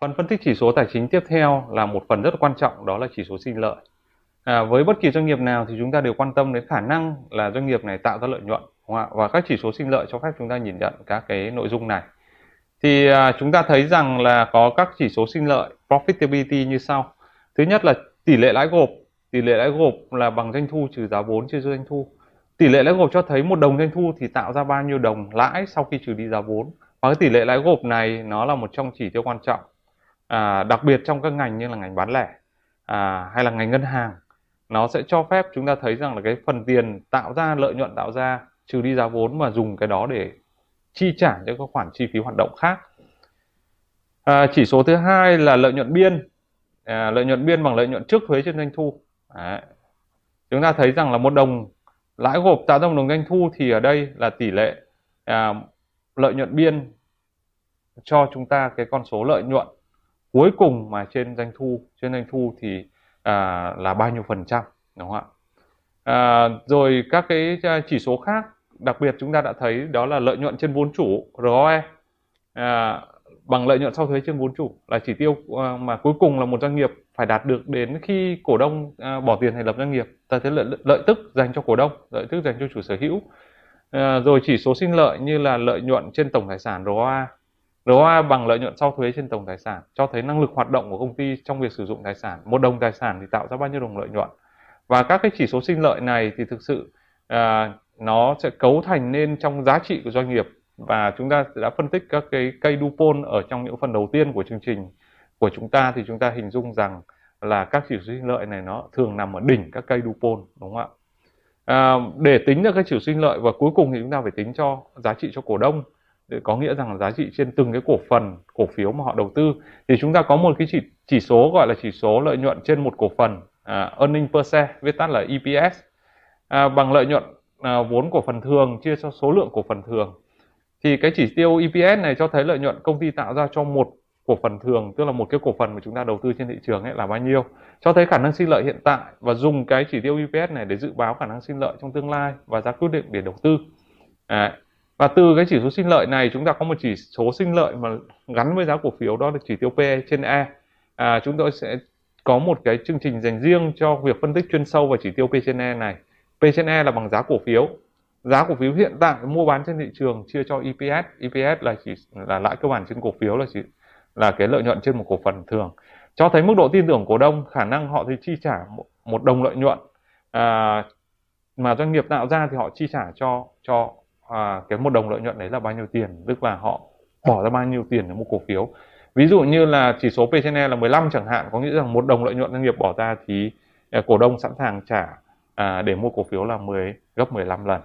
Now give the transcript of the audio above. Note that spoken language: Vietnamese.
Phần phân tích chỉ số tài chính tiếp theo là một phần rất quan trọng đó là chỉ số sinh lợi. À, với bất kỳ doanh nghiệp nào thì chúng ta đều quan tâm đến khả năng là doanh nghiệp này tạo ra lợi nhuận và các chỉ số sinh lợi cho phép chúng ta nhìn nhận các cái nội dung này. Thì à, chúng ta thấy rằng là có các chỉ số sinh lợi profitability như sau. Thứ nhất là tỷ lệ lãi gộp. Tỷ lệ lãi gộp là bằng doanh thu trừ giá vốn chia doanh thu. Tỷ lệ lãi gộp cho thấy một đồng doanh thu thì tạo ra bao nhiêu đồng lãi sau khi trừ đi giá vốn. Và cái tỷ lệ lãi gộp này nó là một trong chỉ tiêu quan trọng à, đặc biệt trong các ngành như là ngành bán lẻ à, hay là ngành ngân hàng nó sẽ cho phép chúng ta thấy rằng là cái phần tiền tạo ra lợi nhuận tạo ra trừ đi giá vốn mà dùng cái đó để chi trả cho các khoản chi phí hoạt động khác. À, chỉ số thứ hai là lợi nhuận biên à, lợi nhuận biên bằng lợi nhuận trước thuế trên doanh thu. Đấy. chúng ta thấy rằng là một đồng lãi gộp tạo ra một đồng doanh thu thì ở đây là tỷ lệ à, lợi nhuận biên cho chúng ta cái con số lợi nhuận cuối cùng mà trên doanh thu trên doanh thu thì à, là bao nhiêu phần trăm đúng không ạ? À, rồi các cái à, chỉ số khác đặc biệt chúng ta đã thấy đó là lợi nhuận trên vốn chủ ROE à, bằng lợi nhuận sau thuế trên vốn chủ là chỉ tiêu à, mà cuối cùng là một doanh nghiệp phải đạt được đến khi cổ đông à, bỏ tiền thành lập doanh nghiệp. Ta thấy lợi, lợi tức dành cho cổ đông lợi tức dành cho chủ sở hữu. À, rồi chỉ số sinh lợi như là lợi nhuận trên tổng tài sản ROA ROA bằng lợi nhuận sau thuế trên tổng tài sản cho thấy năng lực hoạt động của công ty trong việc sử dụng tài sản. Một đồng tài sản thì tạo ra bao nhiêu đồng lợi nhuận. Và các cái chỉ số sinh lợi này thì thực sự à, nó sẽ cấu thành nên trong giá trị của doanh nghiệp và chúng ta đã phân tích các cái cây Dupont ở trong những phần đầu tiên của chương trình của chúng ta thì chúng ta hình dung rằng là các chỉ số sinh lợi này nó thường nằm ở đỉnh các cây Dupont đúng không ạ? À, để tính ra các chỉ số sinh lợi và cuối cùng thì chúng ta phải tính cho giá trị cho cổ đông có nghĩa rằng giá trị trên từng cái cổ phần cổ phiếu mà họ đầu tư. Thì chúng ta có một cái chỉ chỉ số gọi là chỉ số lợi nhuận trên một cổ phần uh, earning per share viết tắt là EPS uh, à, bằng lợi nhuận uh, vốn cổ phần thường chia cho số lượng cổ phần thường. Thì cái chỉ tiêu EPS này cho thấy lợi nhuận công ty tạo ra cho một cổ phần thường tức là một cái cổ phần mà chúng ta đầu tư trên thị trường ấy là bao nhiêu. Cho thấy khả năng sinh lợi hiện tại và dùng cái chỉ tiêu EPS này để dự báo khả năng sinh lợi trong tương lai và ra quyết định để đầu tư. À, và từ cái chỉ số sinh lợi này chúng ta có một chỉ số sinh lợi mà gắn với giá cổ phiếu đó là chỉ tiêu PE trên E à, chúng tôi sẽ có một cái chương trình dành riêng cho việc phân tích chuyên sâu vào chỉ tiêu P trên E này. P trên E là bằng giá cổ phiếu. Giá cổ phiếu hiện tại mua bán trên thị trường chia cho EPS EPS là chỉ là lãi cơ bản trên cổ phiếu là chỉ là cái lợi nhuận trên một cổ phần thường. Cho thấy mức độ tin tưởng cổ đông khả năng họ thì chi trả một đồng lợi nhuận. À, mà doanh nghiệp tạo ra thì họ chi trả cho cho à, cái một đồng lợi nhuận đấy là bao nhiêu tiền? Tức là họ bỏ ra bao nhiêu tiền để mua cổ phiếu? Ví dụ như là chỉ số P E là 15 chẳng hạn có nghĩa rằng một đồng lợi nhuận doanh nghiệp bỏ ra thì à, cổ đông sẵn sàng trả à, để mua cổ phiếu là 10 gấp 15 lần.